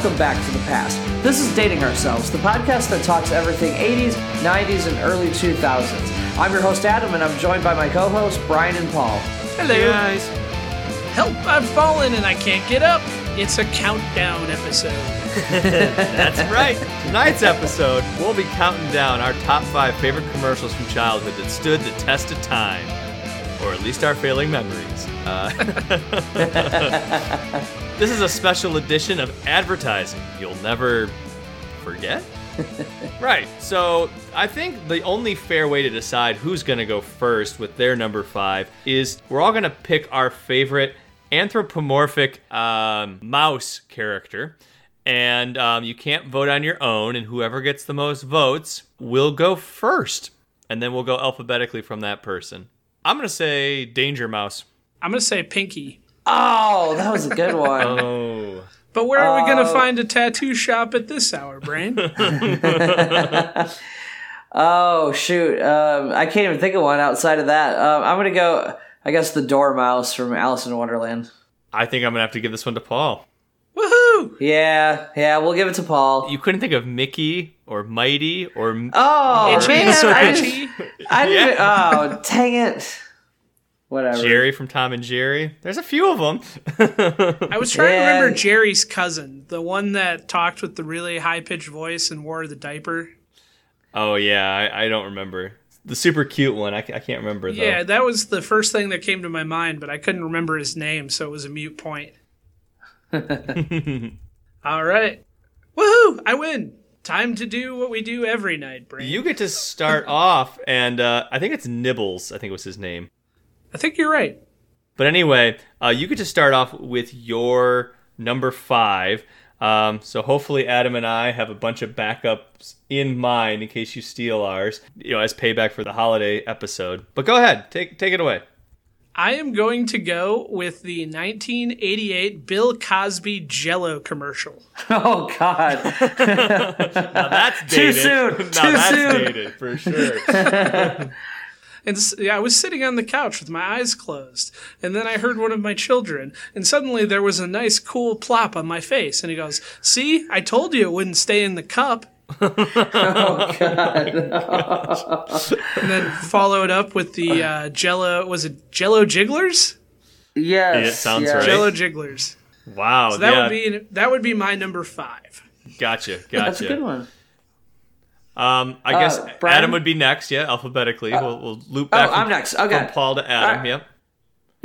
welcome back to the past. This is Dating Ourselves, the podcast that talks everything 80s, 90s, and early 2000s. I'm your host, Adam, and I'm joined by my co hosts, Brian and Paul. Hello. Hey guys. Help, I've fallen and I can't get up. It's a countdown episode. That's right. Tonight's episode, we'll be counting down our top five favorite commercials from childhood that stood the test of time, or at least our failing memories. Uh, this is a special edition of advertising you'll never forget. right. So I think the only fair way to decide who's going to go first with their number five is we're all going to pick our favorite anthropomorphic um, mouse character. And um, you can't vote on your own, and whoever gets the most votes will go first. And then we'll go alphabetically from that person. I'm going to say Danger Mouse. I'm going to say Pinky. Oh, that was a good one. Oh. But where are we going to Oh. find a tattoo shop at this hour, Brain? oh, shoot. Um, I can't even think of one outside of that. Um, I'm going to go, I guess, the Dormouse from Alice in Wonderland. I think I'm going to have to give this one to Paul. Woohoo! Yeah, yeah, we'll give it to Paul. You couldn't think of Mickey or Mighty or. Oh, Itchy man. and I, scratchy. I didn't, Yeah. oh, dang it. Whatever. Jerry from Tom and Jerry. There's a few of them. I was trying Yeah. to remember Jerry's cousin, the one that talked with the really high pitched voice and wore the diaper. oh yeah, I, I don't remember the super cute one. I, I can't remember though. Yeah, that was the first thing that came to my mind, but I couldn't remember his name, so it was a mute point. All right. Woohoo! I win. Time to do what we do every night, Brain. You get to start off, and uh, I think it's Nibbles. I think was his name. I think you're right. But anyway, uh, you get to start off with your number five. Um, so hopefully, Adam and I have a bunch of backups in mind in case you steal ours. You know, as payback for the holiday episode. But go ahead, take take it away. I am going to go with the 1988 Bill Cosby Jello commercial. Oh, God. Now that's Too soon, now too that's soon. dated for sure. And yeah, I was sitting on the couch with my eyes closed, and then I heard one of my children, and suddenly there was a nice, cool plop on my face, and he goes, "See, I told you it wouldn't stay in the cup." oh, God. And then followed up with the uh, Jello. Was it Jello Jigglers? Yes. It sounds yes. right. Jello Jigglers. Wow. So that yeah, would be that would be my number five. gotcha. Gotcha. That's a good one. Um, I guess Uh, Brian? Adam would be next. Yeah, alphabetically. we'll, we'll loop Oh, back. from, I'm next. Okay. From Paul to Adam. Alright. Yep.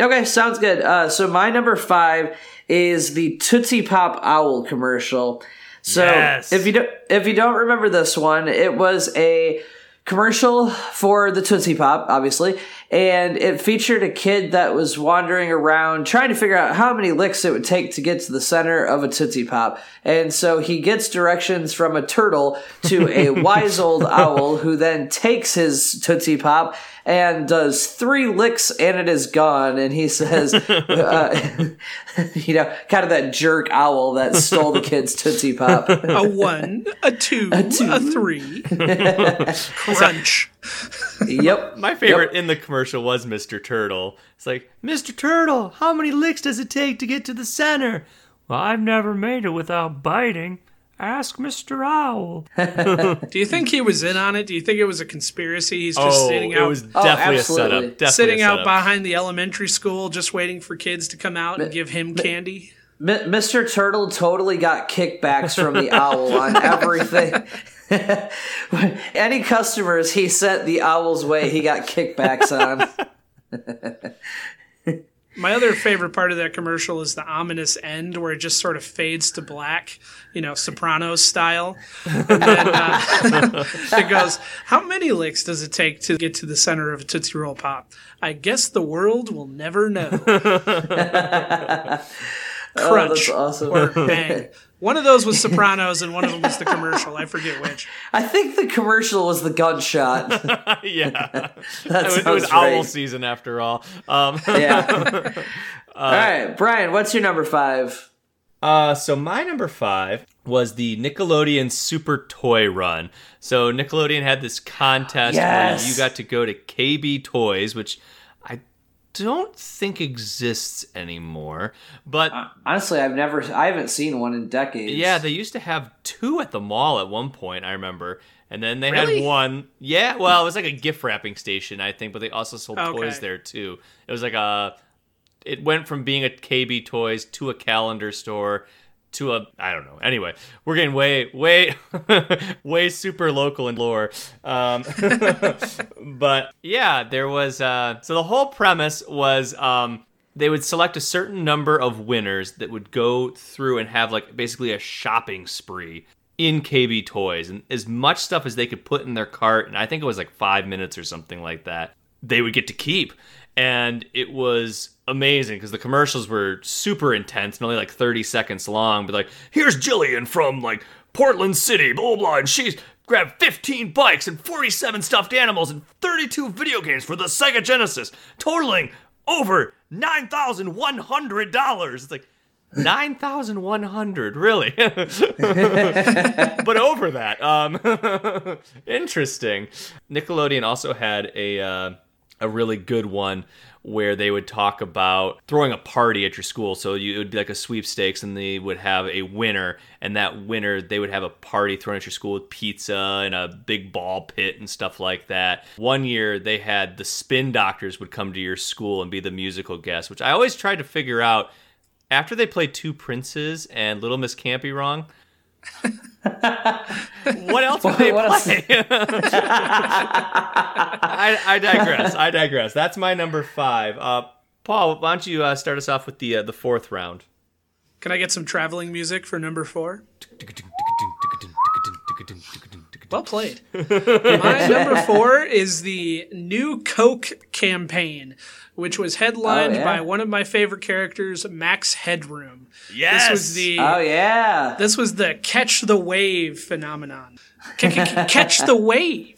Okay, sounds good. Uh, so my number five is the Tootsie Pop Owl commercial. So Yes. if you don't if you don't remember this one, it was a commercial for the Tootsie Pop, obviously, and it featured a kid that was wandering around trying to figure out how many licks it would take to get to the center of a Tootsie Pop. And so he gets directions from a turtle to a wise old owl who then takes his Tootsie Pop and does three licks and it is gone. And he says, uh, you know, kind of that jerk owl that stole the kid's Tootsie Pop. A one, a two, a, two. a three. Crunch. Yep. My favorite in the commercial was Mr. Turtle. It's like, Mr. Turtle, how many licks does it take to get to the center? Well, I've never made it without biting. Ask Mr. Owl. Do you think he was in on it? Do you think it was a conspiracy? He's just oh, sitting it out, was definitely a oh, setup. Definitely sitting a out behind the elementary school, just waiting for kids to come out and give him candy. M- Mr. Turtle totally got kickbacks from the owl on everything. Any customers he sent the owl's way, he got kickbacks on. My other favorite part of that commercial is the ominous end where it just sort of fades to black, you know, Sopranos style. And then uh, it goes, How many licks does it take to get to the center of a Tootsie Roll Pop? I guess the world will never know. Oh, Crunch that's awesome. or bang. One of those was Sopranos and one of them was the commercial. I forget which. I think the commercial was the gunshot. yeah. That It was, it was sounds owl season after all. Um, Yeah. All right, Brian, what's your number five? Uh, so my number five was the Nickelodeon Super Toy Run. So Nickelodeon had this contest Yes. where you got to go to KB Toys, which I don't think exists anymore. But Honestly, I've never, I haven't seen one in decades. yeah, they used to have two at the mall at one point, I remember. And then they Really? had one. Yeah, well, it was like a gift wrapping station, I think, but they also sold Okay. toys there too. It was like a. It went from being a KB Toys to a calendar store to a I don't know. Anyway, we're getting way way way super local in lore. Um, but yeah, there was uh, so the whole premise was um, they would select a certain number of winners that would go through and have like basically a shopping spree in KB Toys and as much stuff as they could put in their cart and I think it was like 5 minutes or something like that. They would get to keep and it was amazing because the commercials were super intense and only like 30 seconds long but like here's Jillian from like Portland City blah blah blah and she's grabbed 15 bikes and 47 stuffed animals and 32 video games for the Sega Genesis totaling over $9,100 it's like 9,100 really? But over that um interesting. Nickelodeon also had a uh, a really good one where they would talk about throwing a party at your school. So you, it would be like a sweepstakes, and they would have a winner, and that winner they would have a party thrown at your school with pizza and a big ball pit and stuff like that. One year they had the Spin Doctors would come to your school and be the musical guest, which I always tried to figure out. After they played Two Princes and Little Miss Can't Be Wrong, what else would they What else? play? I, I digress. I digress. That's my number five. Uh, Paul, why don't you uh, start us off with the uh, the fourth round? Can I get some traveling music for number four? Well played. My number four is the new Coke campaign, which was oh, headlined Oh, yeah. by one of my favorite characters, Max Headroom. Yes. This was the Oh yeah. this was the catch the wave phenomenon. C- c- c- catch the wave.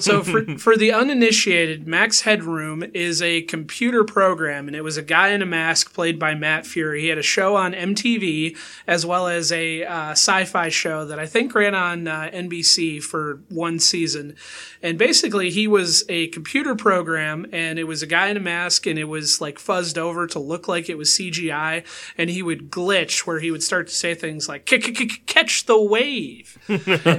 So for for the uninitiated, Max Headroom is a computer program, and it was a guy in a mask played by Matt Frewer. He had a show on MTV as well as a uh, sci-fi show that I think ran on uh, NBC for one season. And basically, he was a computer program, and it was a guy in a mask, and it was like fuzzed over to look like it was CGI, and he would glitch where he would start to say things like "C- c- c- "catch the wave,"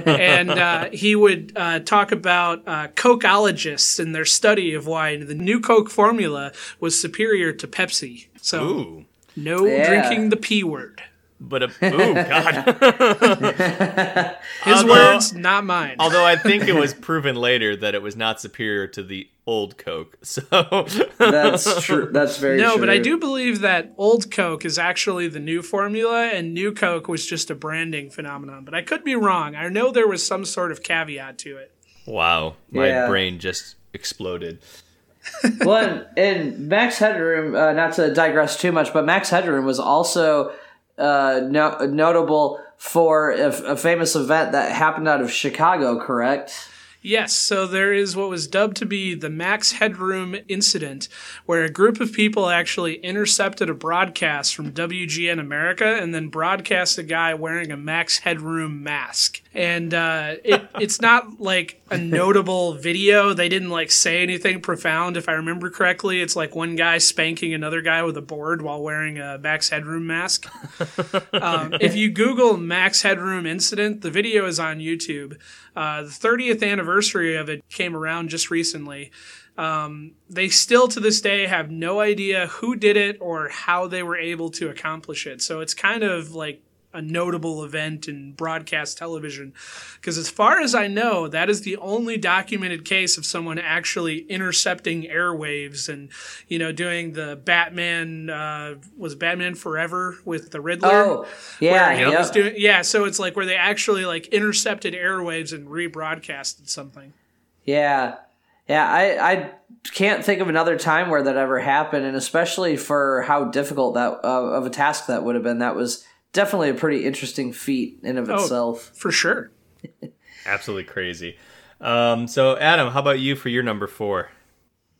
and uh, he would uh, talk about uh, Cokeologists and their study of why the new Coke formula was superior to Pepsi. So Ooh. no Yeah. drinking the p word. But a, ooh, God. His Although- words, not mine. Although I think it was proven later that it was not superior to the old Coke. So That's true. That's very No, true. but I do believe that old Coke is actually the new formula, and new Coke was just a branding phenomenon. But I could be wrong. I know there was some sort of caveat to it. Wow, my Yeah. brain just exploded. well, and, and Max Headroom, uh, not to digress too much, but Max Headroom was also uh, no, notable for a, a famous event that happened out of Chicago, correct? Yes, so there is what was dubbed to be the Max Headroom incident, where a group of people actually intercepted a broadcast from WGN America and then broadcast a guy wearing a Max Headroom mask. And uh, it, it's not like a notable video. They didn't like say anything profound, if I remember correctly. It's like one guy spanking another guy with a board while wearing a Max Headroom mask. Um, if you Google Max Headroom incident, the video is on YouTube. Uh, the 30th anniversary of it came around just recently. Um, they still to this day have no idea who did it or how they were able to accomplish it. So it's kind of like a notable event in broadcast television. Because as far as I know, that is the only documented case of someone actually intercepting airwaves and, you know, doing the Batman, uh, was Batman Forever with the Riddler? Oh, yeah, where yep. was doing, yeah. So it's like where they actually like intercepted airwaves and rebroadcasted something. Yeah. Yeah, I, I can't think of another time where that ever happened, and especially for how difficult that uh, of a task that would have been. That was definitely a pretty interesting feat in of Oh. itself. For sure. Absolutely crazy. Um, so, Adam, how about you for your number four?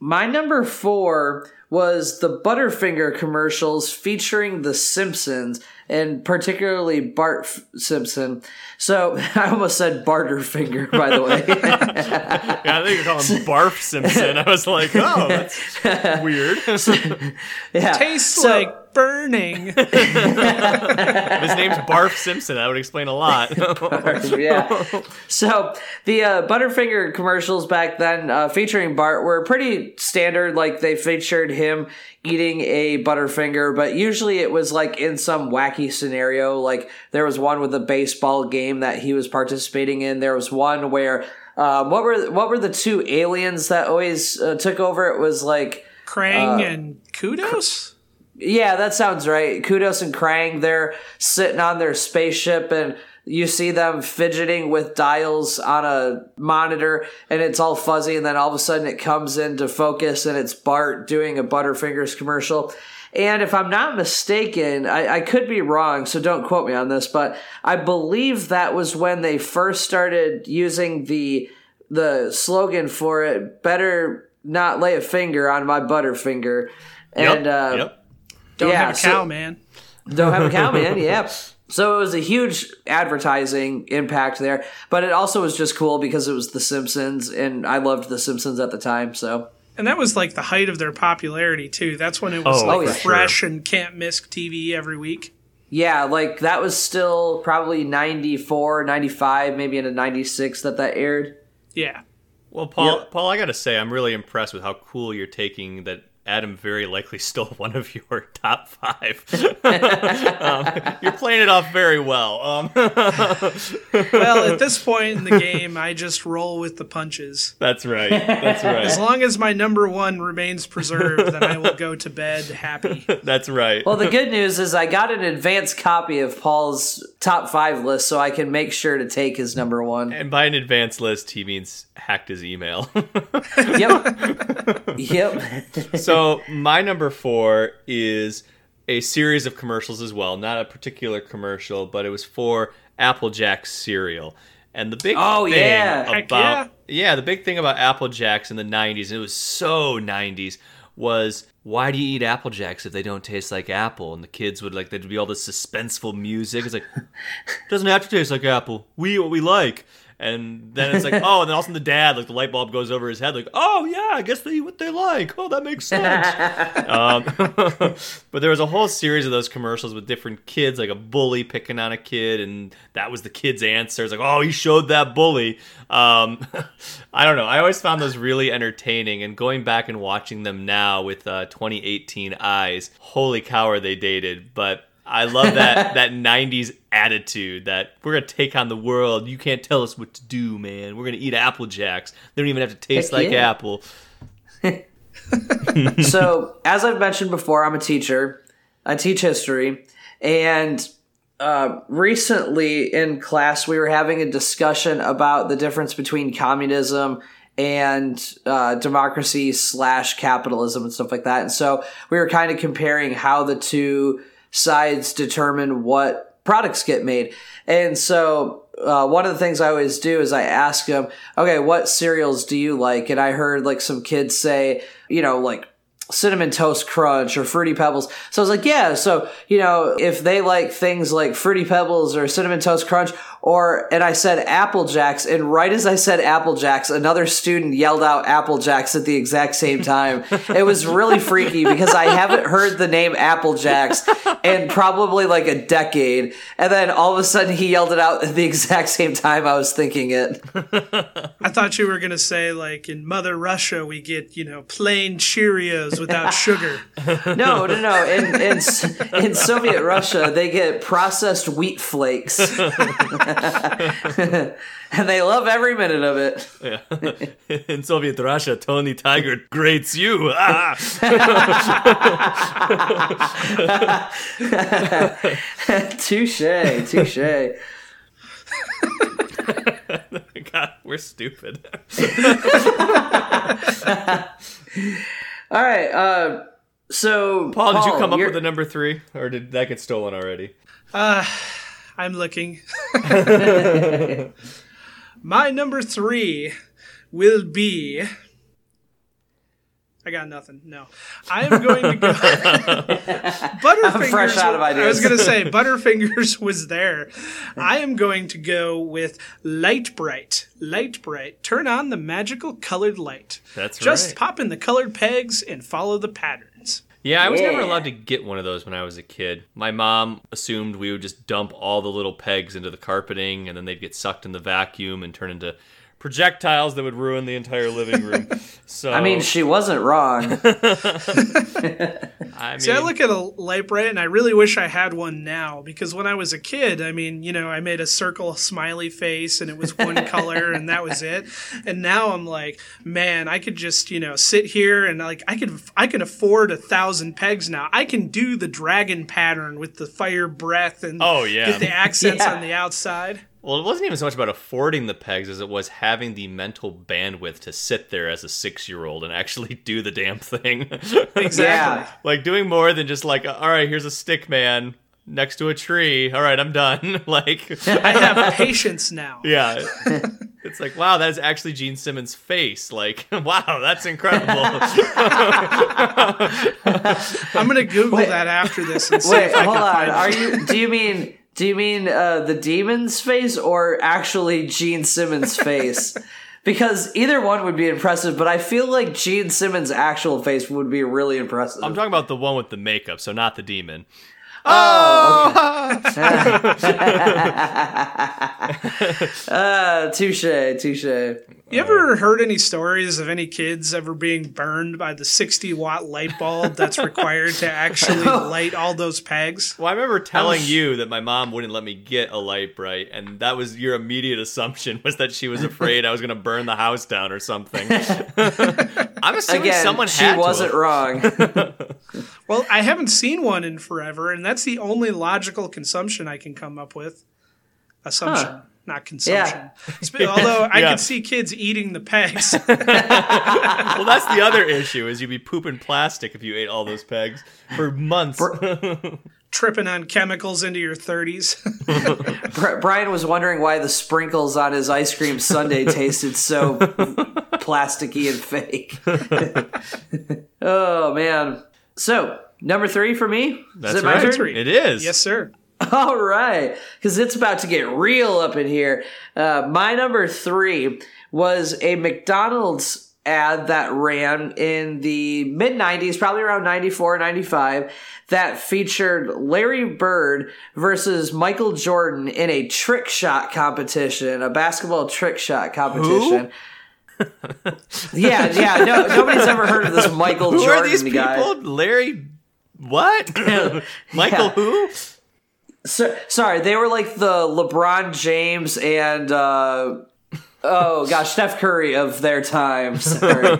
My number four was the Butterfinger commercials featuring The Simpsons. and particularly Bart F- Simpson. So I almost said Barterfinger, by the way. Yeah, I think you're calling Barf Simpson. I was like, oh, that's weird. yeah. Tastes So- like burning. If his name's Barf Simpson. That would explain a lot. yeah. So the uh, Butterfinger commercials back then uh, featuring Bart were pretty standard. Like they featured him eating a Butterfinger, but usually it was like in some wacky scenario. Like there was one with a baseball game that he was participating in. There was one where um, what were what were the two aliens that always uh, took over? It was like. Krang Uh, and Kodos? Yeah, that sounds right. Kodos and Krang, they're sitting on their spaceship and you see them fidgeting with dials on a monitor and it's all fuzzy and then all of a sudden it comes into focus and it's Bart doing a Butterfingers commercial. And if I'm not mistaken, I, I could be wrong, so don't quote me on this, but I believe that was when they first started using the the slogan for it, better not lay a finger on my Butterfinger. And uh, yep. Don't yeah, have a so- cow, man. don't have a cow man yep so it was a huge advertising impact there but it also was just cool because it was the simpsons and i loved the simpsons at the time so And that was like the height of their popularity too. That's when it was Oh, like for fresh and can't miss TV every week. yeah like that was still probably 94 95 maybe into 96 that that aired Yeah. Well, Paul, Yep. Paul, I got to say, I'm really impressed with how cool you're taking that. Adam very likely stole one of your top five. um, you're playing it off very well. Um, Well, at this point in the game, I just roll with the punches. that's right. That's right. As long as my number one remains preserved, then I will go to bed happy. That's right. well the good news is i got an advanced copy of paul's top five list so i can make sure to take his number one and by an advanced list, he means hacked his email. yep yep so my number four is a series of commercials as well. Not a particular commercial, but it was for Applejack cereal. And the big Oh, thing yeah. Heck about yeah. the big thing about Apple Jacks in the '90s, and it was so '90s, was why do you eat Apple Jacks if they don't taste like apple? And the kids would like there'd be all this suspenseful music. It's like doesn't have to taste like apple. We eat what we like. And then it's like, oh, and then all of a sudden the dad, like the light bulb goes over his head, like, oh yeah, I guess they eat what they like. Oh, that makes sense. um, but there was a whole series of those commercials with different kids, like a bully picking on a kid, and that was the kid's answer. It's like, oh, he showed that bully. Um, I don't know. I always found those really entertaining, and going back and watching them now with uh, 2018 eyes, holy cow, are they dated? But I love that that 90s attitude that we're gonna take on the world. You can't tell us what to do, man. We're gonna eat apple jacks. They don't even have to taste Heck like yeah. apple. so as I've mentioned before, I'm a teacher. I teach history, and uh, recently in class we were having a discussion about the difference between communism and uh, democracy slash capitalism and stuff like that. And so we were kind of comparing how the two sides determine what products get made. And so uh, one of the things I always do is I ask them, okay, what cereals do you like? And I heard like some kids say, you know, like cinnamon toast crunch or fruity pebbles. So I was like, yeah. So, you know, if they like things like fruity pebbles or cinnamon toast crunch or, and I said apple jacks and right as I said apple jacks, another student yelled out apple jacks at the exact same time. it was really freaky because I haven't heard the name apple jacks in probably like a decade. And then all of a sudden he yelled it out at the exact same time I was thinking it. I thought you were going to say, like, in Mother Russia, we get, you know, plain Cheerios without sugar. No, no, no. In, in in Soviet Russia, they get processed wheat flakes, and they love every minute of it. Yeah. In Soviet Russia, Tony Tiger grates you. Ah! touche, touche. God, we're stupid. All right. Uh, so, Paul, did you come up with a number three, or did that get stolen already? I'm looking. My number three will be I got nothing. No, I am going to go. Butterfingers. fresh out of ideas. I was going to say Butterfingers was there. I am going to go with Lite-Brite. Light Bright. Turn on the magical colored light. That's Just right. Just pop in the colored pegs and follow the patterns. Yeah, I was never allowed to get one of those when I was a kid. My mom assumed we would just dump all the little pegs into the carpeting and then they'd get sucked in the vacuum and turn into projectiles that would ruin the entire living room. So I mean, she wasn't wrong. I mean, See, I look at a Lite-Brite and I really wish I had one now because when I was a kid, I mean, you know, I made a circle smiley face and it was one color and that was it. And now I'm like, man, I could just, you know, sit here and like I could I can afford a thousand pegs now. I can do the dragon pattern with the fire breath and Oh, yeah. get the accents Yeah. on the outside. Well, it wasn't even so much about affording the pegs as it was having the mental bandwidth to sit there as a six-year-old and actually do the damn thing. Exactly. Yeah. like doing more than just like, all right, here's a stick man next to a tree. All right, I'm done. like, I have patience now. yeah, it's like, wow, that is actually Gene Simmons' face. Like, wow, that's incredible. I'm gonna Google that after this and see Wait, if I hold can on. find Are it. you? Do you mean? Do you mean uh, the demon's face or actually Gene Simmons' face? Because either one would be impressive, but I feel like Gene Simmons' actual face would be really impressive. I'm talking about the one with the makeup, so not the demon. Uh, touche, touche. You ever heard any stories of any kids ever being burned by the 60 watt light bulb that's required to actually light all those pegs? Well, I remember telling you that my mom wouldn't let me get a Lite-Brite, and that was your immediate assumption was that she was afraid I was going to burn the house down or something. I'm assuming Again, someone she had to wasn't have. wrong. Well, I haven't seen one in forever, and that's the only logical consumption I can come up with. Assumption, Huh. Not consumption. Sp- Although I Yeah. could see kids eating the pegs. Well, that's the other issue is you'd be pooping plastic if you ate all those pegs for months. tripping on chemicals into your 30s. Brian was wondering why the sprinkles on his ice cream sundae tasted so plasticky and fake. oh man. So number three for me. That's Is it my right. turn? It is. yes, sir. All right, because it's about to get real up in here. Uh, my number three was a McDonald's ad that ran in the mid 90s, probably around 94, 95, that featured Larry Bird versus Michael Jordan in a trick shot competition, a basketball trick shot competition. yeah, yeah. No, nobody's ever heard of this Michael Who Jordan are these people? guy. Larry. What? Michael Yeah. who? So, sorry, they were like the LeBron James and uh, oh gosh, Steph Curry of their time. Sorry.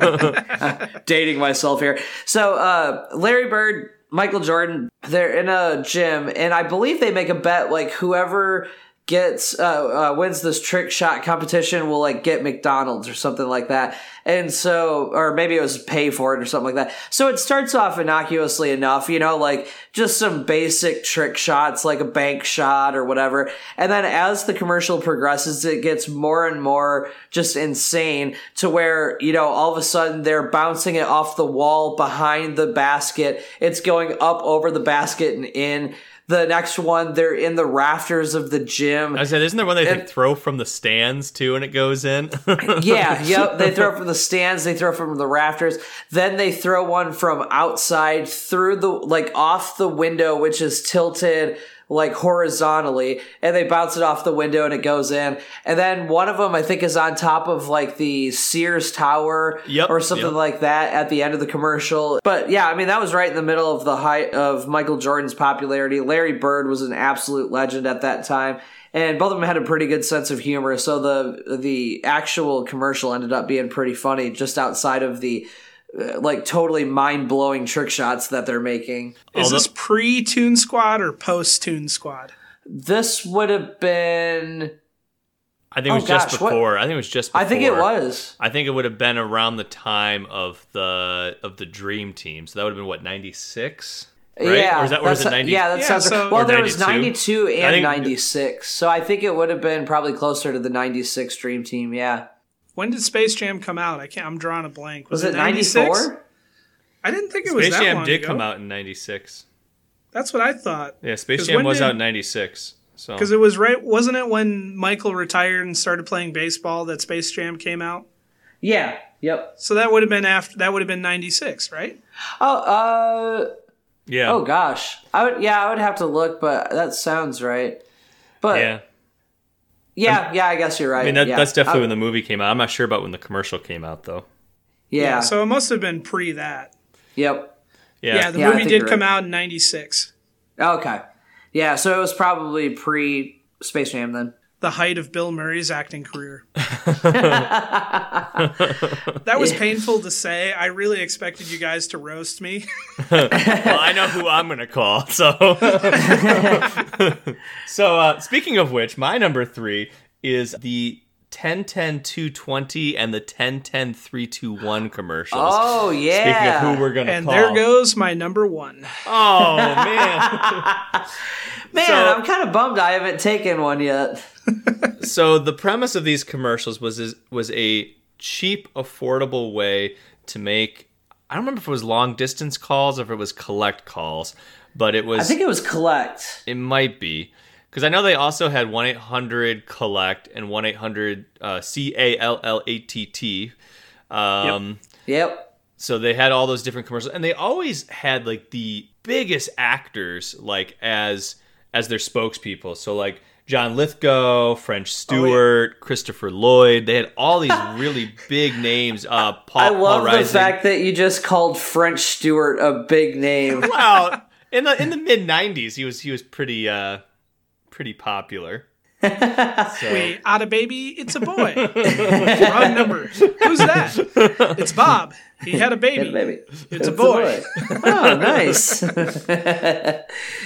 Dating myself here. So uh, Larry Bird, Michael Jordan, they're in a gym, and I believe they make a bet like whoever gets uh, uh, wins this trick shot competition will like get McDonald's or something like that. And so, or maybe it was pay for it or something like that. So it starts off innocuously enough, you know, like just some basic trick shots, like a bank shot or whatever. And then as the commercial progresses, it gets more and more just insane to where, you know, all of a sudden they're bouncing it off the wall behind the basket. It's going up over the basket and in. The next one, they're in the rafters of the gym. I said, isn't there one they And- throw from the stands too, and it goes in? yeah, yep. They throw from the stands, they throw from the rafters, then they throw one from outside through the like off the window, which is tilted like horizontally, and they bounce it off the window and it goes in. And then one of them, I think, is on top of like the Sears Tower Yep, or something yep. like that at the end of the commercial. But yeah, I mean, that was right in the middle of the height of Michael Jordan's popularity. Larry Bird was an absolute legend at that time. And both of them had a pretty good sense of humor, so the the actual commercial ended up being pretty funny, just outside of the Uh, like totally mind blowing trick shots that they're making. Is this pre Toon Squad or post Toon Squad? This would have been, I think it Oh, was just gosh, what- before. I think it was just. Before. I think it was. I think it would have been around the time of the of the Dream Team. So that would have been what ninety six. Right? Yeah, or is that or is it 90? yeah, that Yeah, sounds so- right. Well, Or there was 92? 92 and think- 96, so I think it would have been probably closer to the 96 Dream Team. Yeah, When did Space Jam come out? I can't. I'm drawing a blank. was Was, it 96? 94? I didn't think it was Space Jam long did ago. come out in '96. That's what I thought. Yeah, Space Jam was did- out in '96. So Because it was right, wasn't it when Michael retired and started playing baseball that Space Jam came out? Yeah. Yep. So that would have been after. That would have been '96, right? Oh, uh, yeah, oh gosh. I would, yeah, I would have to look, but that sounds right. But yeah. Yeah, yeah, I guess you're right. I mean, that, yeah. that's definitely I- when the movie came out. I'm not sure about when the commercial came out, though. yeah. So it must have been pre that. yep. Yeah, Yeah, the Yeah, movie did come right. out in '96. Okay. Yeah, so it was probably pre Space Jam then. The height of Bill Murray's acting career. that was painful to say. I really expected you guys to roast me. well, I know who I'm gonna call. So, so uh, speaking of which, my number three is the 1010 220 and the 1010 321 commercials. Oh Speaking yeah. of who we're gonna call And call. there goes my number one. Oh man. Man, So- I'm kind of bummed I haven't taken one yet. So the premise of these commercials was was a cheap, affordable way to make. I don't remember if it was long distance calls or if it was collect calls, but it was. I think it was collect. It might be. Because I know they also had 1 800 Collect and 1 800 uh, C A L L A T T. Um, Yep. So they had all those different commercials. And they always had like the biggest actors like as as their spokespeople. So like John Lithgow, French Stewart, Christopher Lloyd. They had all these really big names. Uh, Paul, I Paul love the Rising. fact that you just called French Stewart a big name. Wow. In the in the mid '90s, he was he was pretty uh pretty popular. So- Wait, out a baby, it's a boy. Wrong number. Who's that? It's Bob. He had a baby. Baby. It's a boy. oh, nice.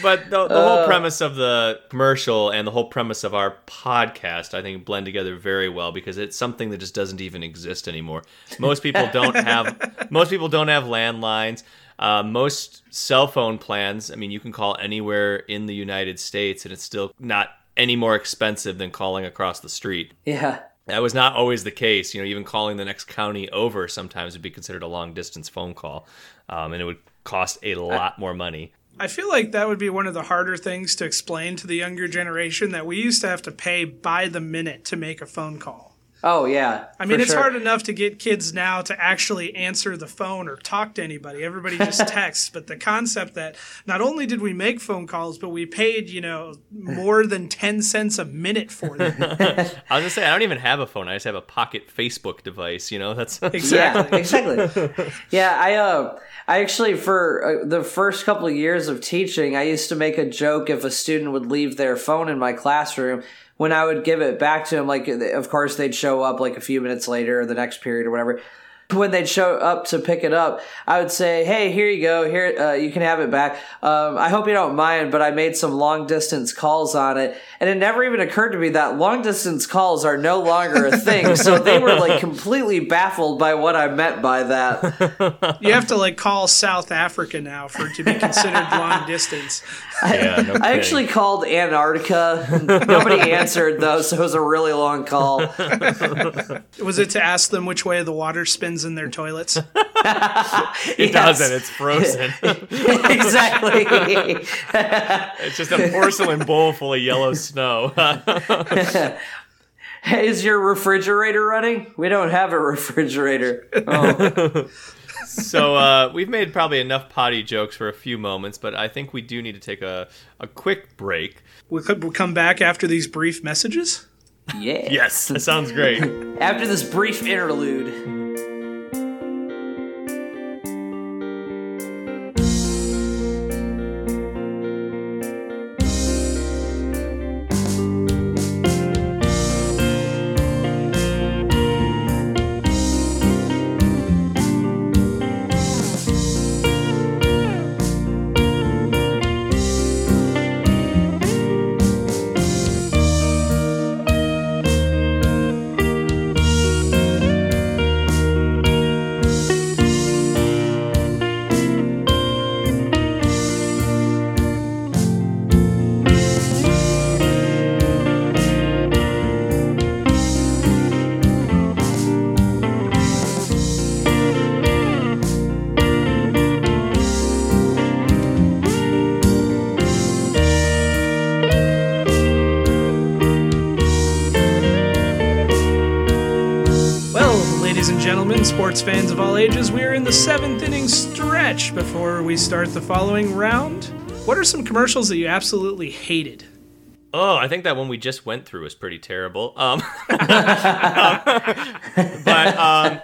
But the, the whole premise of the commercial and the whole premise of our podcast, I think, blend together very well because it's something that just doesn't even exist anymore. Most people don't have most people don't have landlines. Uh, most cell phone plans, I mean, you can call anywhere in the United States, and it's still not any more expensive than calling across the street. yeah. That was not always the case. You know, even calling the next county over sometimes would be considered a long distance phone call, um, and it would cost a lot more money. I feel like that would be one of the harder things to explain to the younger generation that we used to have to pay by the minute to make a phone call. Oh, yeah. I mean, it's sure. hard enough to get kids now to actually answer the phone or talk to anybody. Everybody just texts. But the concept that not only did we make phone calls, but we paid, you know, more than 10 cents a minute for them. I was gonna say I don't even have a phone. I just have a pocket Facebook device. You know, that's Exactly. Yeah, exactly. yeah, I uh, I actually for uh, the first couple of years of teaching, I used to make a joke if a student would leave their phone in my classroom. When I would give it back to them, like of course they'd show up like a few minutes later or the next period or whatever. When they'd show up to pick it up, I would say, "Hey, here you go. Here, uh, you can have it back. Um, I hope you don't mind, but I made some long distance calls on it, and it never even occurred to me that long distance calls are no longer a thing. so they were like completely baffled by what I meant by that. You have to like call South Africa now for it to be considered long distance. Yeah. No I kidding. actually called Antarctica. Nobody answered though, so it was a really long call. Was it to ask them which way the water spins in their toilets? it doesn't. It's frozen. exactly. it's just a porcelain bowl full of yellow snow. Is your refrigerator running? We don't have a refrigerator. Oh. So uh, we've made probably enough potty jokes for a few moments, but I think we do need to take a, a quick break. We could we'll come back after these brief messages. Yeah. Yes, that sounds great. After this brief interlude. And sports fans of all ages, we are in the seventh inning stretch. Before we start the following round, what are some commercials that you absolutely hated? Oh, I think that one we just went through was pretty terrible. Um, but um,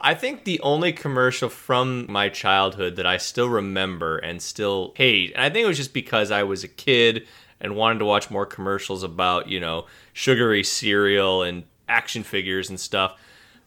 I think the only commercial from my childhood that I still remember and still hate, and I think it was just because I was a kid and wanted to watch more commercials about, you know, sugary cereal and action figures and stuff,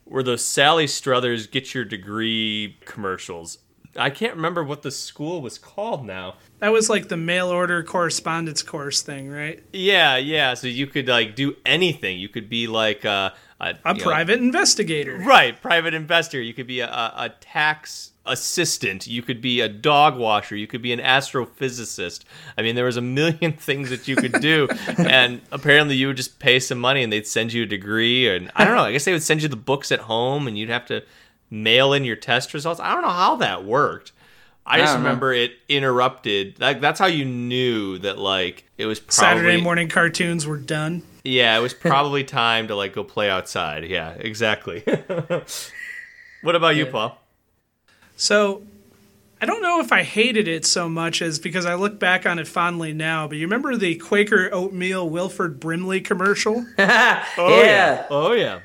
were those Sally Struthers get your degree commercials. I can't remember what the school was called now. That was like the mail order correspondence course thing, right? Yeah, yeah. So you could like do anything. You could be like uh, a, A know, private investigator. right, private investor. You could be a, a, a tax assistant. You could be a dog washer. You could be an astrophysicist. I mean, there was a million things that you could do, and apparently you would just pay some money and they'd send you a degree. And I don't know. I guess they would send you the books at home, and you'd have to mail in your test results. I don't know how that worked. I just don't know. remember it interrupted. Like that's how you knew that like it was probably Saturday morning cartoons were done. yeah, it was probably time to like go play outside. Yeah, exactly. what about you, Paul? So I don't know if I hated it so much as because I look back on it fondly now, but you remember the Quaker oatmeal Wilford Brimley commercial? oh, yeah. Oh yeah.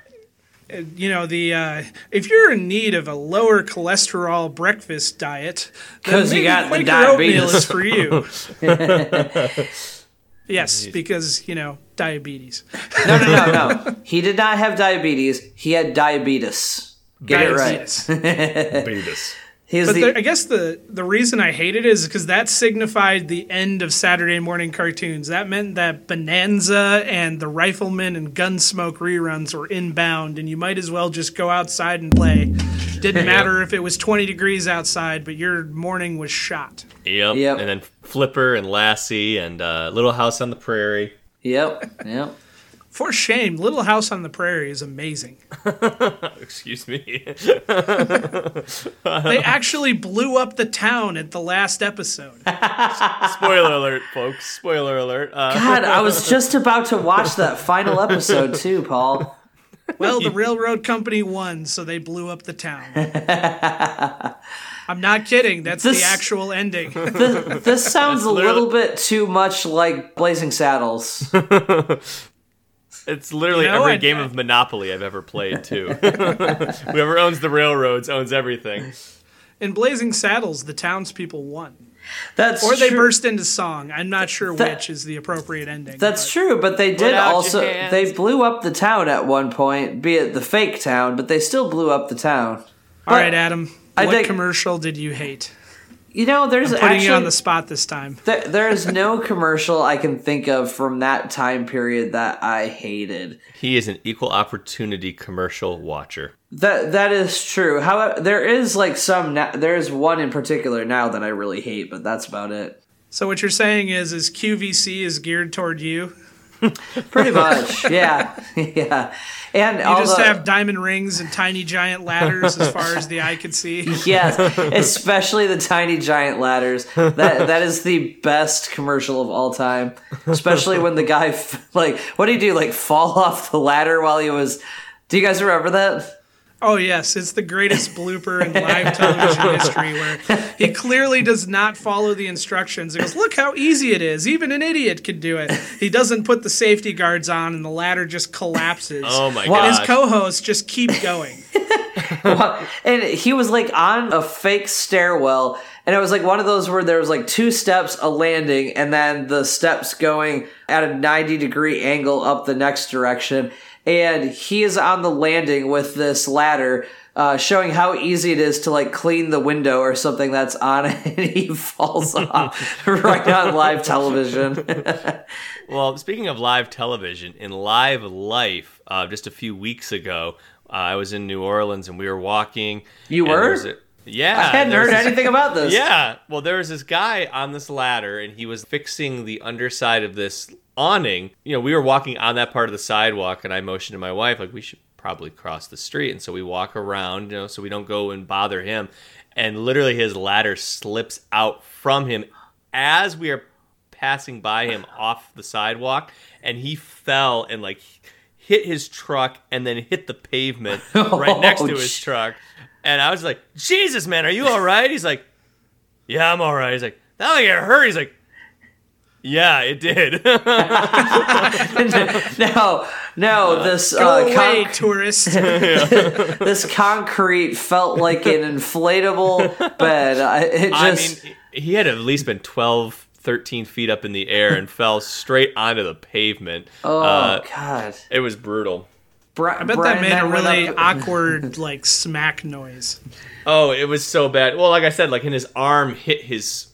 you know the uh, if you're in need of a lower cholesterol breakfast diet, because you maybe got the Quaker diabetes. oatmeal is for you. yes, because you know diabetes. No, no, no, no. He did not have diabetes. He had diabetes. Get it right. Diabetes. Beavis. He's But the, the, I guess the the reason I hate it is because that signified the end of Saturday morning cartoons. That meant that Bonanza and the Rifleman and Gunsmoke reruns were inbound, and you might as well just go outside and play. Didn't matter if it was 20 degrees outside, but your morning was shot. Yep. Yep. And then Flipper and Lassie and uh, Little House on the Prairie. yep, yep. For shame, Little House on the Prairie is amazing. Excuse me. They actually blew up the town at the last episode. Spoiler alert, folks. Spoiler alert. Uh, God, I was just about to watch that final episode too, Paul. Well, the railroad company won, so they blew up the town. I'm not kidding. That's This- the actual ending. This sounds a little bit too much like Blazing Saddles. It's literally You know, every I- game of Monopoly I've ever played, too. Whoever owns the railroads owns everything. In Blazing Saddles, the townspeople won. That's Or they true. burst into song. I'm not sure That- which is the appropriate ending. That's but- true, but they did also they blew up the town at one point, be it the fake town, but they still blew up the town. All right, Adam. I what think- commercial did you hate? You know, there's Putting actually you on the spot this time. there, there is no commercial I can think of from that time period that I hated. He is an equal opportunity commercial watcher. That that is true. However, there is like some. na- There is one in particular now that I really hate, but that's about it. So what you're saying is, is QVC is geared toward you. Pretty much, yeah, yeah. And You all just the- have diamond rings and tiny giant ladders as far as the eye can see. Yes, especially the tiny giant ladders. That that is the best commercial of all time. Especially when the guy like, what do you do? Like fall off the ladder while he was. Do you guys remember that? Oh yes, it's the greatest blooper in live television history where he clearly does not follow the instructions. He goes, "Look how easy it is. Even an idiot could do it." He doesn't put the safety guards on, and the ladder just collapses. Oh my Well, His co-hosts just keep going. And he was like on a fake stairwell, and it was like one of those where there was like two steps, a landing, and then the steps going at a ninety degree angle up the next direction. And he is on the landing with this ladder. Uh, showing how easy it is to like clean the window or something that's on it, and he falls off right on live television. Well, speaking of live television, in live life, uh, just a few weeks ago, uh, I was in New Orleans and we were walking. You were? a- yeah. I hadn't heard this- anything about this. Yeah. Well, there was this guy on this ladder, and he was fixing the underside of this awning. You know, we were walking on that part of the sidewalk, and I motioned to my wife, like, we should probably cross the street. And so we walk around, you know, so we don't go and bother him. And literally, his ladder slips out from him as we are passing by him off the sidewalk, and he fell and, like, hit his truck and then hit the pavement right next oh, to his truck. And I was like, Jesus, man, are you all right? He's like, Yeah, I'm all right. He's like, That like it hurt. He's like, Yeah, it did. no, no, this Go uh, away, con- tourist. this concrete felt like an inflatable bed. I, it I just mean, he had at least been 12, 13 feet up in the air and fell straight onto the pavement. oh Uh, god. it was brutal. Bri- I bet Brian that made a really up- awkward, like, smack noise. Oh, it was so bad. Well, like I said, like in his arm hit his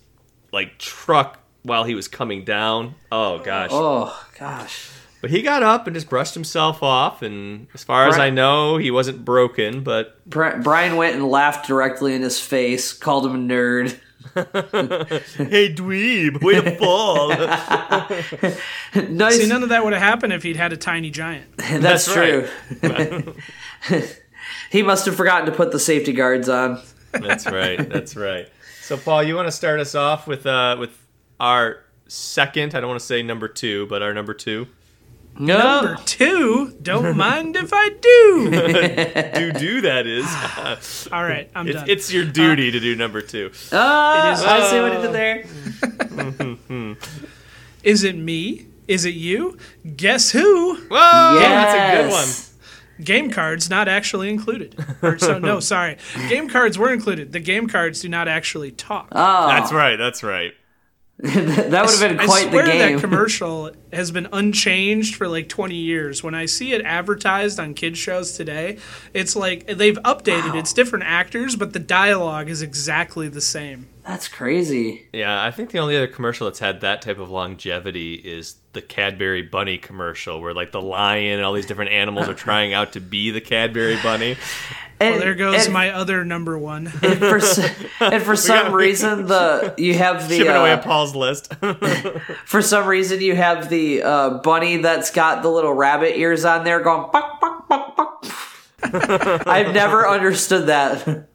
like truck while he was coming down. Oh gosh. Oh gosh. But he got up and just brushed himself off and as far as I know, he wasn't broken, but Brian went and laughed directly in his face, called him a nerd. hey dweeb, way to fall. nice. See, none of that would have happened if he'd had a tiny giant. That's, That's true. he must have forgotten to put the safety guards on. that's right. That's right. So Paul, you want to start us off with uh with our second, I don't want to say number 2, but our number 2. No. Number two, don't mind if I do. do do that is. All right, I'm it's, done. it's your duty uh, to do number 2. Oh, It is- I see what he did there. Is it me? Is it you? Guess who? Whoa, yes. that's a good one. Game cards not actually included. Or so no, sorry. Game cards were included. The game cards do not actually talk. Oh, That's right. That's right. that would have been quite the swear game. that commercial has been unchanged for like 20 years. When I see it advertised on kids shows today, it's like they've updated. It's different actors, but the dialogue is exactly the same. That's crazy. Yeah, I think the only other commercial that's had that type of longevity is the Cadbury Bunny commercial, where like the lion and all these different animals are trying out to be the Cadbury Bunny. And, Well, there goes and- my other number one. And for, and for some reason, the you have the Chipping away at uh, Paul's list. for some reason you have the uh, bunny that's got the little rabbit ears on there going buck buck buck buck. I've never understood that.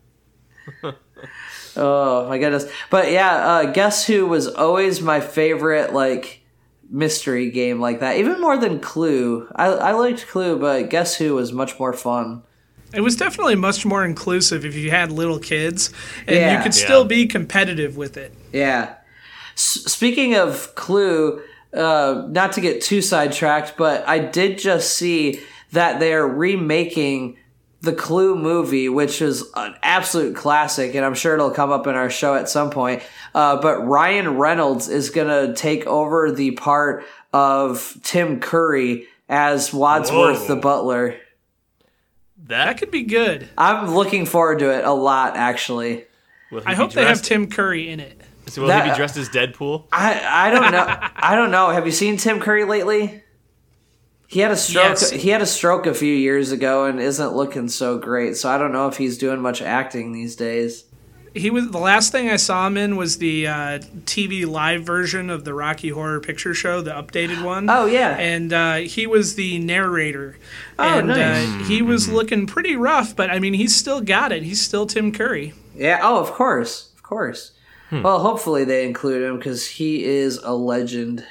Oh my goodness! But yeah, uh, guess who was always my favorite like mystery game like that, even more than Clue. I I liked Clue, but Guess Who was much more fun. It was definitely much more inclusive if you had little kids, and Yeah. you could still Yeah. be competitive with it. Yeah. S- speaking of Clue, uh, not to get too sidetracked, but I did just see that they're remaking the Clue movie, which is an absolute classic, and I'm sure it'll come up in our show at some point. Uh, but Ryan Reynolds is going to take over the part of Tim Curry as Wadsworth Whoa. the butler. That that could be good. I'm looking forward to it a lot, actually. I hope they have Tim Curry in it. So will he be dressed as Deadpool? I I don't know. I don't know. Have you seen Tim Curry lately? He had a stroke. Yes. He had a stroke a few years ago and isn't looking so great. So I don't know if he's doing much acting these days. He was the last thing I saw him in was the uh, TV live version of the Rocky Horror Picture Show, the updated one. Oh yeah. and uh, he was the narrator. Oh, and nice. uh, he was looking pretty rough, but I mean, he's still got it. He's still Tim Curry. yeah. Oh, of course, of course. Well, hopefully they include him because he is a legend.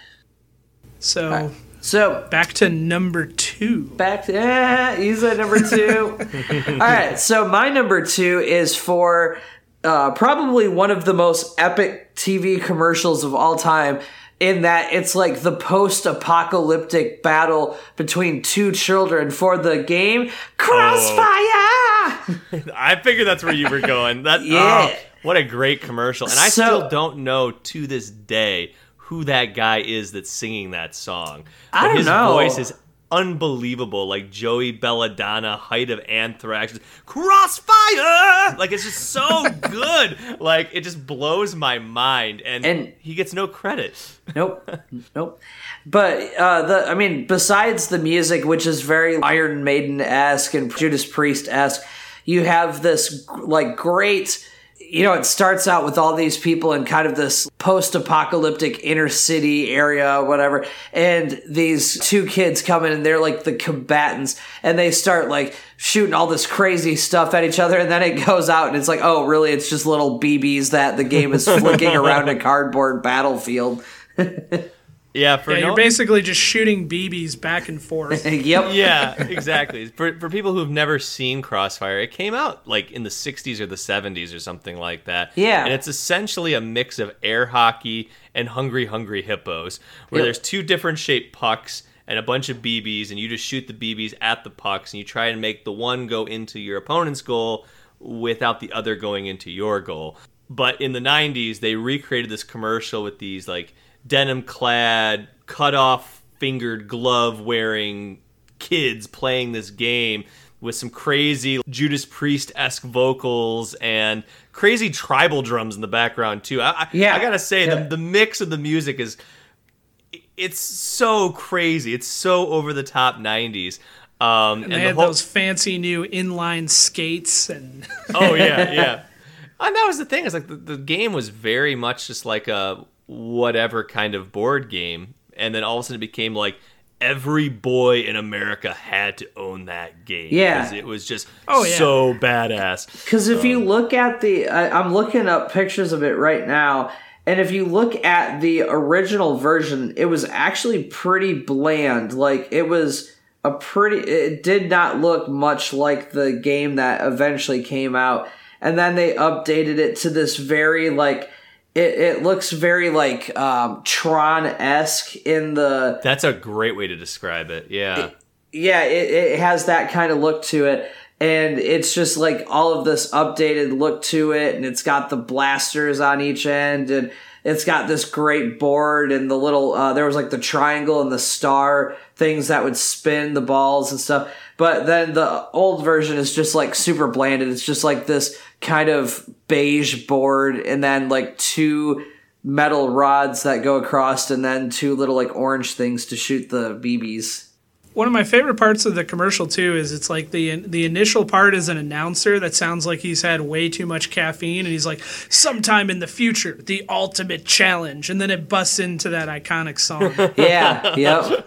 So So back to number two. back to eh, he's at number two. All right, so my number two is for uh, probably one of the most epic TV commercials of all time. In that it's like the post-apocalyptic battle between two children for the game Crossfire. I figured that's where you were going. That Yeah. oh, what a great commercial. And I So- still don't know to this day who that guy is that's singing that song. I But don't his know. voice is unbelievable. Like Joey Belladonna, height of Anthrax, Crossfire. Like it's just so good. Like it just blows my mind, and, And- he gets no credit. Nope, nope. But uh, the I mean, besides the music, which is very Iron Maiden esque and Judas Priest esque, you have this like great. You know, it starts out with all these people in kind of this post apocalyptic inner city area, whatever. And these two kids come in and they're like the combatants and they start like shooting all this crazy stuff at each other. And then it goes out and it's like, oh, really? It's just little BBs that the game is flicking around a cardboard battlefield. Yeah, for Yeah, no- you're basically just shooting BBs back and forth. yep. yeah, exactly. For for people who've never seen Crossfire, it came out like in the 60s or the 70s or something like that. Yeah. And it's essentially a mix of air hockey and Hungry Hungry Hippos, where Yep. there's two different shaped pucks and a bunch of BBs and you just shoot the BBs at the pucks and you try and make the one go into your opponent's goal without the other going into your goal. But in the 90s, they recreated this commercial with these like denim clad, cut off fingered glove wearing kids playing this game with some crazy Judas Priest esque vocals and crazy tribal drums in the background too. I, I, Yeah. I gotta say Yeah. the the mix of the music is it's so crazy. It's so over the top '90s. Um, and They the had whole, those fancy new inline skates and Oh yeah, yeah. And that was the thing. Is like the, the game was very much just like a whatever kind of board game, and then all of a sudden it became like every boy in America had to own that game. Yeah. 'cause it was just Oh, yeah. so badass. Because if you um, look at the, I, I'm looking up pictures of it right now, and if you look at the original version, it was actually pretty bland. Like it was a pretty, it did not look much like the game that eventually came out, and then they updated it to this very like. It, it looks very like um, Tron esque in the That's a great way to describe it. Yeah. yeah, it, it has that kind of look to it. And it's just like all of this updated look to it. And it's got the blasters on each end. And it's got this great board. And the little, uh, there was like the triangle and the star things that would spin the balls and stuff. But then the old version is just like super blanded. It's just like this kind of beige board. And then like two metal rods that go across. And then two little like orange things to shoot the BBs. one of my favorite parts of the commercial too is it's like the the initial part is an announcer that sounds like he's had way too much caffeine and he's like sometime in the future the ultimate challenge and then it busts into that iconic song Yeah, yep.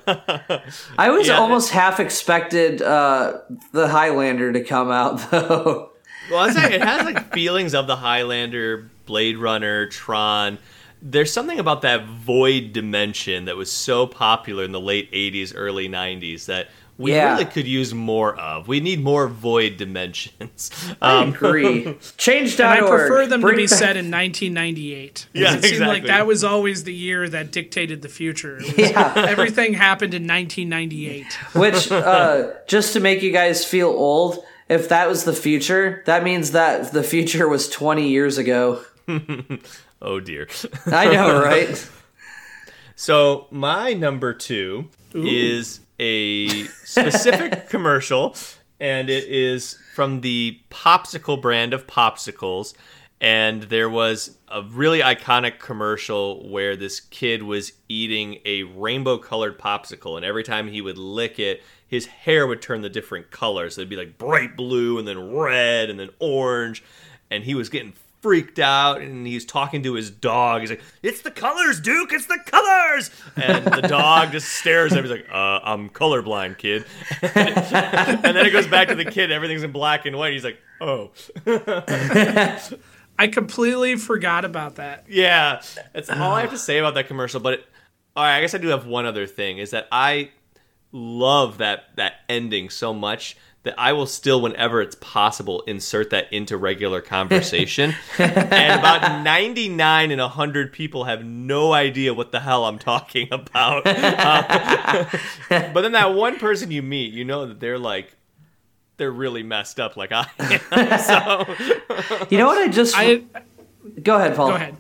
I was Yeah. almost half expected uh, the Highlander to come out though. Well, it's like, it has like feelings of the Highlander, Blade Runner, Tron. There's something about that void dimension that was so popular in the late 80s, early 90s that we Yeah. really could use more of. We need more void dimensions. I Um, agree. Change.org. and I prefer them to be back- set in 1998 Yeah, it seemed like exactly. that was always the year that dictated the future was- Yeah. everything happened in 1998 Which, uh, just to make you guys feel old, if that was the future, that means that the future was 20 years ago. oh dear. I know, right? So my number two is a specific commercial, and it is from the Popsicle brand of popsicles. And there was a really iconic commercial where this kid was eating a rainbow colored popsicle, and every time he would lick it, his hair would turn the different colors. It'd be like bright blue, and then red, and then orange. And he was getting freaked out and he's talking to his dog. He's like, It's the colors, Duke, it's the colors. And the dog just stares at him. He's like, uh, I'm colorblind, kid. and then it goes back to the kid, everything's in black and white. He's like, Oh. i completely forgot about that Yeah. That's all I have to say about that commercial. But it, all right, I guess I do have one other thing is that I love that that ending so much that I will still, whenever it's possible, insert that into regular conversation. and about 99 and 100 people have no idea what the hell I'm talking about. Uh, but then that one person you meet, you know that they're like, they're really messed up like I am. so, You know what I just. i go ahead, Paul. Go ahead.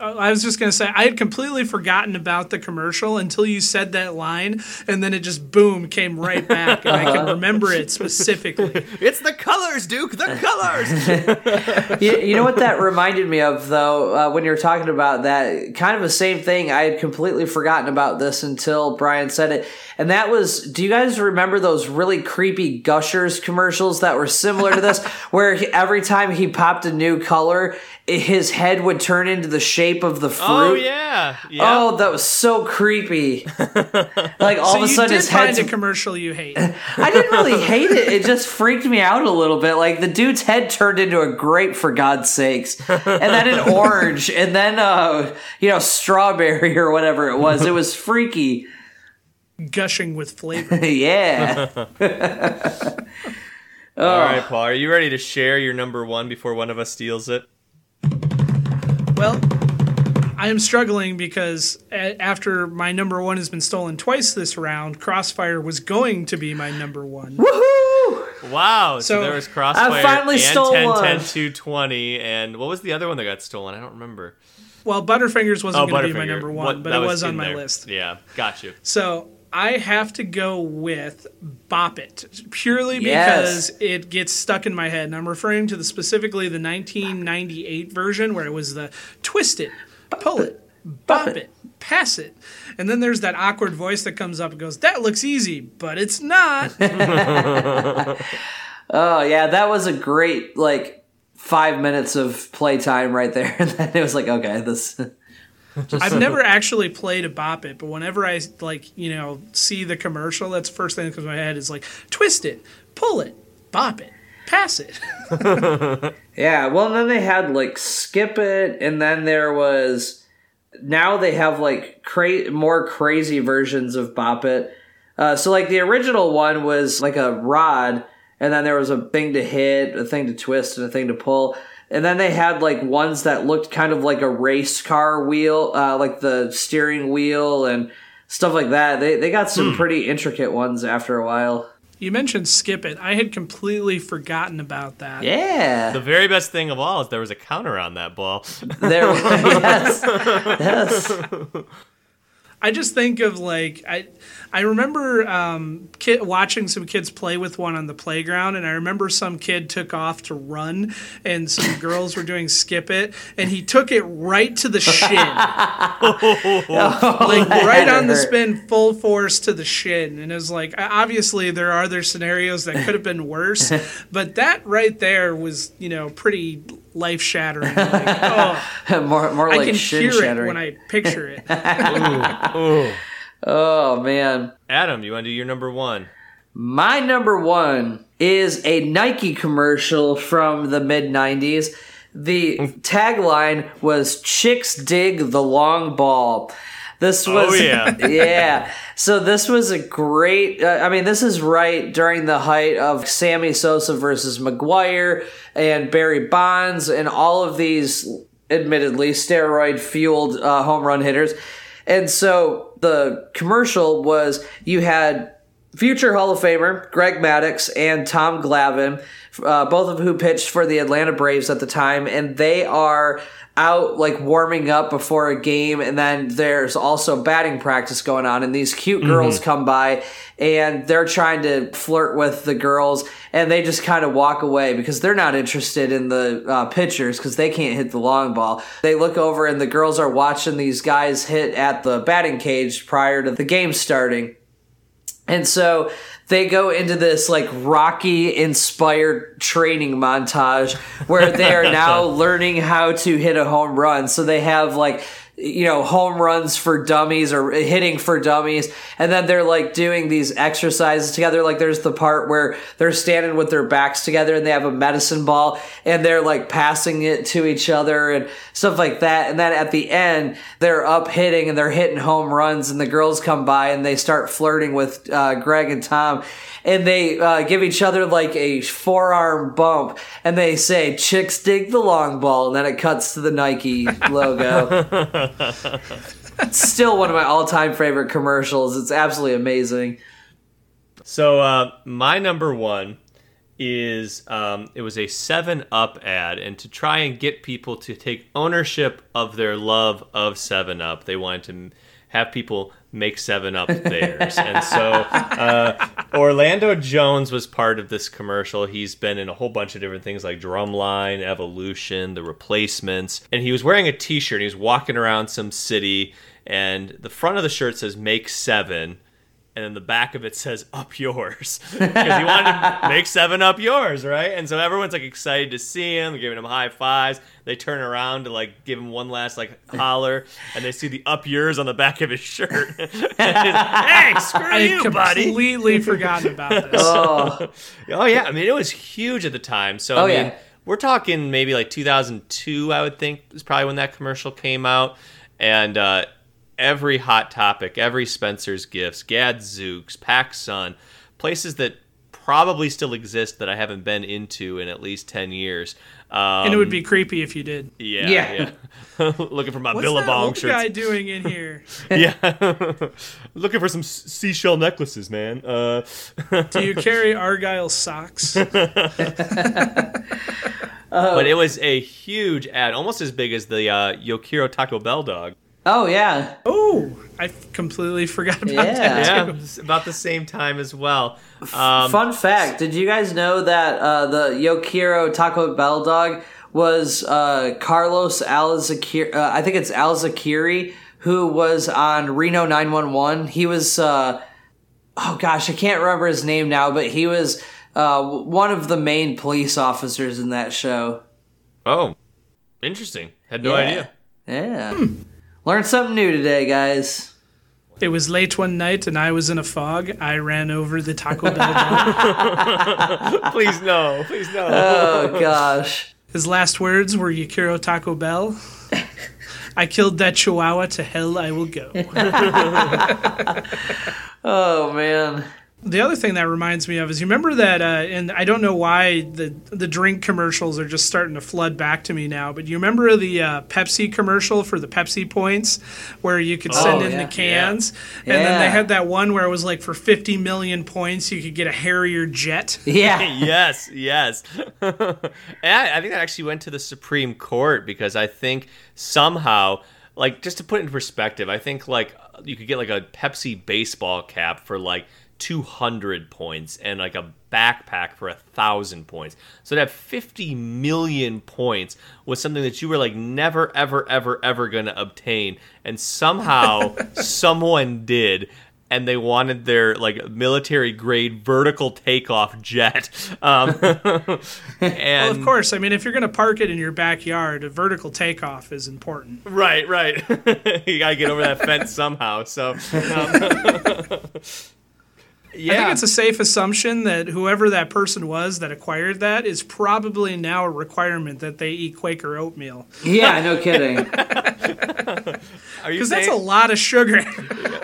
I was just going to say, I had completely forgotten about the commercial until you said that line, and then it just boom came right back, and I can remember it specifically. it's the colors, Duke, the colors. you, you know what that reminded me of though uh, when you were talking about that kind of the same thing i had completely forgotten about this until brian said it and that was do you guys remember those really creepy gushers commercials that were similar to this where he, every time he popped a new color his head would turn into the shape of the fruit. Oh yeah, yeah. Oh, that was so creepy. like all so of a sudden his find a commercial you hate. I didn't really hate it. It just freaked me out a little bit. Like the dude's head turned into a grape for God's sakes, and then an orange, and then uh, you know strawberry or whatever it was. It was freaky. Gushing with flavor. yeah. All right, Paul, are you ready to share your number one before one of us steals it? Well, I am struggling because after my number one has been stolen twice this round, Crossfire was going to be my number one. Woohoo! Wow. So, So, there was Crossfire I finally and stole 10, one. 10, 220, and what was the other one that got stolen? I don't remember. Well, Butterfingers wasn't Oh, going to be my number one, What- but it was on my there. list. Yeah, got you. So I have to go with Bop It purely Yes. because it gets stuck in my head. And I'm referring to the specifically the 1998 version where it was the twist it, pull it, bop it, pass it. And then there's that awkward voice that comes up and goes, That looks easy, but it's not. Oh yeah, that was a great like five minutes of playtime right there, and then it was like, okay, this. I've never actually played a Bop It, but whenever I like, you know, see the commercial, that's the first thing that comes to my head is like, twist it, pull it, bop it, pass it. Yeah, well, and then they had like skip it, and then there was now they have like cra- more crazy versions of Bop It. Uh, so like the original one was like a rod, and then there was a thing to hit, a thing to twist, and a thing to pull. And then they had like ones that looked kind of like a race car wheel, uh, like the steering wheel and stuff like that. They they got some pretty intricate ones after a while. You mentioned skip it. I had completely forgotten about that. Yeah, The very best thing of all is there was a counter on that ball. there. yes, yes. I just think of like I I remember um, kid, watching some kids play with one on the playground, and I remember some kid took off to run, and some girls were doing skip it, and he took it right to the shin, like right on the hurt. spin, full force to the shin, and it was like obviously there are other scenarios that could have been worse, but that right there was you know pretty life shattering. Like, oh, more more I like can shin hear shattering. it when I picture it. Ooh. Oh man. Adam, you want to do your number one? My number one is a Nike commercial from the mid 90s. The tagline was Chicks Dig the Long Ball. This was, Oh, yeah. yeah. So this was a great, uh, I mean, this is right during the height of Sammy Sosa versus McGwire and Barry Bonds and all of these, admittedly, steroid fueled uh, home run hitters. And so the commercial was you had future Hall of Famer Greg Maddux and Tom Glavine, uh, both of who pitched for the Atlanta Braves at the time, and they are out like warming up before a game, and then there's also batting practice going on, and these cute girls come by and they're trying to flirt with the girls, and they just kind of walk away because they're not interested in the uh, pitchers because they can't hit the long ball. They look over, and the girls are watching these guys hit at the batting cage prior to the game starting. And so they go into this like Rocky inspired training montage where they are now learning how to hit a home run. So they have like you know home runs for dummies or hitting for dummies. And then they're like doing these exercises together. Like there's the part where they're standing with their backs together and they have a medicine ball and they're like passing it to each other and stuff like that. And then at the end they're up hitting and they're hitting home runs and the girls come by and they start flirting with uh, greg and tom. And they uh, give each other like a forearm bump and they say chicks dig the long ball. And then it cuts to the nike logo it's still one of my all-time favorite commercials. It's absolutely amazing. So uh, my number one is um, it was a Seven Up ad, and to try and get people to take ownership of their love of Seven Up, they wanted to have people make Seven Up theirs, and so uh, Orlando Jones was part of this commercial. He's been in a whole bunch of different things like Drumline, Evolution, The Replacements, and he was wearing a T-shirt. And he was walking around some city, and the front of the shirt says "Make Seven and then the back of it says "Up yours" because he wanted to make Seven Up yours, right? And so everyone's like excited to see him, They're giving him high fives. They turn around to like give him one last like holler, and they see the "Up yours" on the back of his shirt. hey, screw I you, had buddy! completely forgotten about this. Oh, Oh yeah, I mean it was huge at the time. So Oh, I mean, yeah. we're talking maybe like 2002. I would think is probably when that commercial came out, and uh, every hot topic, every Spencer's Gifts, Gadzooks, PacSun, places that probably still exist that I haven't been into in at least 10 years. Um, and it would be creepy if you did. yeah, Yeah. yeah. Looking for my What's Billabong that old shirts. guy doing in here? Yeah, looking for some s- seashell necklaces, man. Uh, Do you carry Argyle socks? but it was a huge ad, almost as big as the uh, Yo quiero Taco Bell dog. Oh yeah, Oh, I completely forgot about Yeah. that. Yeah, Too. it was about the same time as well. Um, Fun fact: Did you guys know that uh, the Yo quiero Taco Bell dog was uh, Carlos Alazraqui? Uh, I think it's Alazraqui who was on Reno 911. He was, uh, oh gosh, I can't remember his name now, but he was uh, one of the main police officers in that show. oh, interesting. Had no yeah. idea. Yeah. Learned something new today, guys. It was late one night and I was in a fog. I ran over the Taco Bell dog. Please no, please no. Oh gosh. His last words were Yo quiero Taco Bell. I killed that chihuahua. To hell I will go. Oh man. The other thing that reminds me of is you remember that, uh, and I don't know why the the drink commercials are just starting to flood back to me now. But you remember the uh, Pepsi commercial for the Pepsi points, where you could send Oh, in yeah. the cans, and then they had that one where it was like for 50 million points you could get a Harrier jet. Yeah. yes, yes. and I, I think that actually went to the Supreme Court because I think somehow, like, just to put it in perspective, I think like you could get like a Pepsi baseball cap for like 200 points and like a backpack for a thousand points. So to have 50 million points was something that you were like never, ever, ever, ever gonna obtain, and somehow someone did and they wanted their like military grade vertical takeoff jet. Um, Well, of course, I mean if you're going to park it in your backyard, a vertical takeoff is important. right, right. you gotta get over that fence somehow. So, um, yeah, I think it's a safe assumption that whoever that person was that acquired that is probably now a requirement that they eat Quaker oatmeal Yeah, no kidding. Because that's a lot of sugar.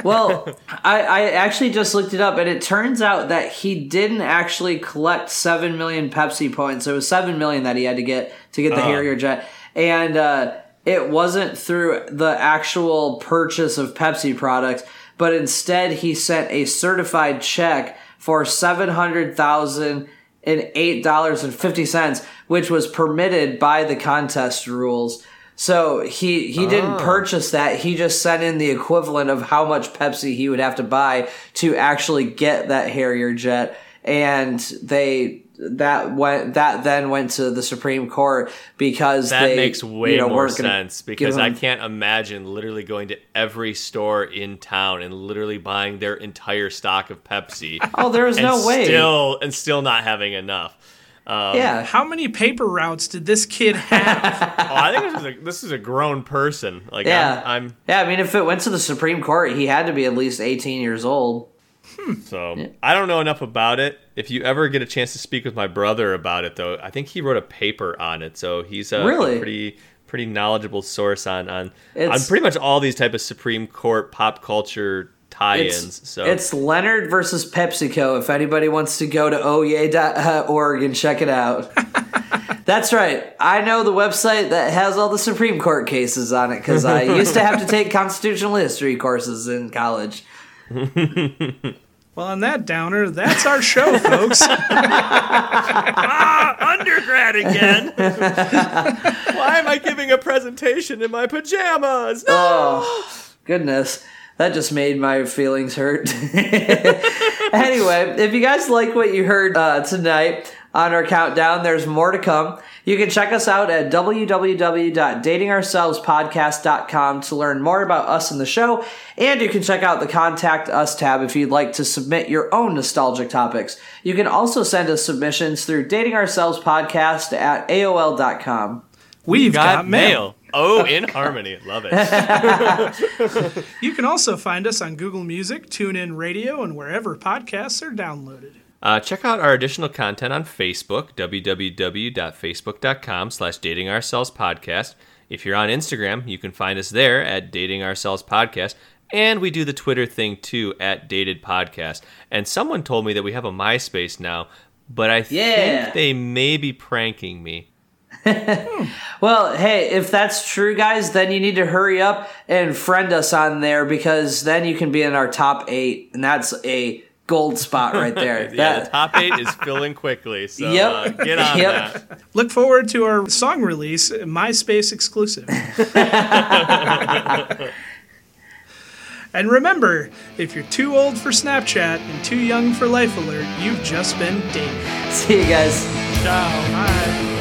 Well, I, I actually just looked it up, and it turns out that he didn't actually collect seven million Pepsi points. It was seven million that he had to get to get the Oh. Harrier jet, and uh, it wasn't through the actual purchase of Pepsi products, but instead he sent a certified check for seven hundred thousand and eight dollars and fifty cents, which was permitted by the contest rules. So he he didn't oh. purchase that. He just sent in the equivalent of how much Pepsi he would have to buy to actually get that Harrier jet, and they that went that then went to the Supreme Court because that they, makes way you know, more sense give because I can't imagine literally going to every store in town and literally buying their entire stock of Pepsi. Oh, there was no way. Still and still not having enough. Um, yeah, How many paper routes did this kid have? Oh, I think this is a this is a grown person. Like yeah, I'm, I'm yeah. I mean, if it went to the Supreme Court, he had to be at least eighteen years old. So hmm. I don't know enough about it. If you ever get a chance to speak with my brother about it, though, I think he wrote a paper on it. So he's a, a Really? pretty pretty knowledgeable source on on on pretty much all these type of Supreme Court pop culture tie-ins. It's, so it's Leonard versus PepsiCo. If anybody wants to go to oyez.org and check it out. That's right. I know the website that has all the Supreme Court cases on it because I used to have to take constitutional history courses in college. well, on that downer, that's our show, folks. Ah, undergrad again. Why am I giving a presentation in my pajamas? No. Oh, goodness. That just made my feelings hurt. anyway, if you guys like what you heard uh, tonight, on our countdown. There's more to come. You can check us out at www.datingourselvespodcast.com to learn more about us and the show. And you can check out the Contact Us tab if you'd like to submit your own nostalgic topics. You can also send us submissions through datingourselvespodcast at AOL.com. We've got, Got mail. mail. Oh, in harmony. Love it. You can also find us on Google Music, TuneIn Radio, and wherever podcasts are downloaded. Uh, check out our additional content on Facebook, www.facebook.com slash dating ourselves podcast. If you're on Instagram, you can find us there at dating ourselves podcast. And we do the Twitter thing too at dated podcast. And someone told me that we have a MySpace now, but I Yeah. think they may be pranking me. Well, hey, if that's true, guys, then you need to hurry up and friend us on there because then you can be in our top eight, and that's a gold spot right there. Yeah, That- the top eight is filling quickly, so Yep. uh, get on Yep. that. Look forward to our song release, MySpace exclusive. and remember, if you're too old for Snapchat and too young for Life Alert, you've just been dated. See you guys. Ciao. Bye.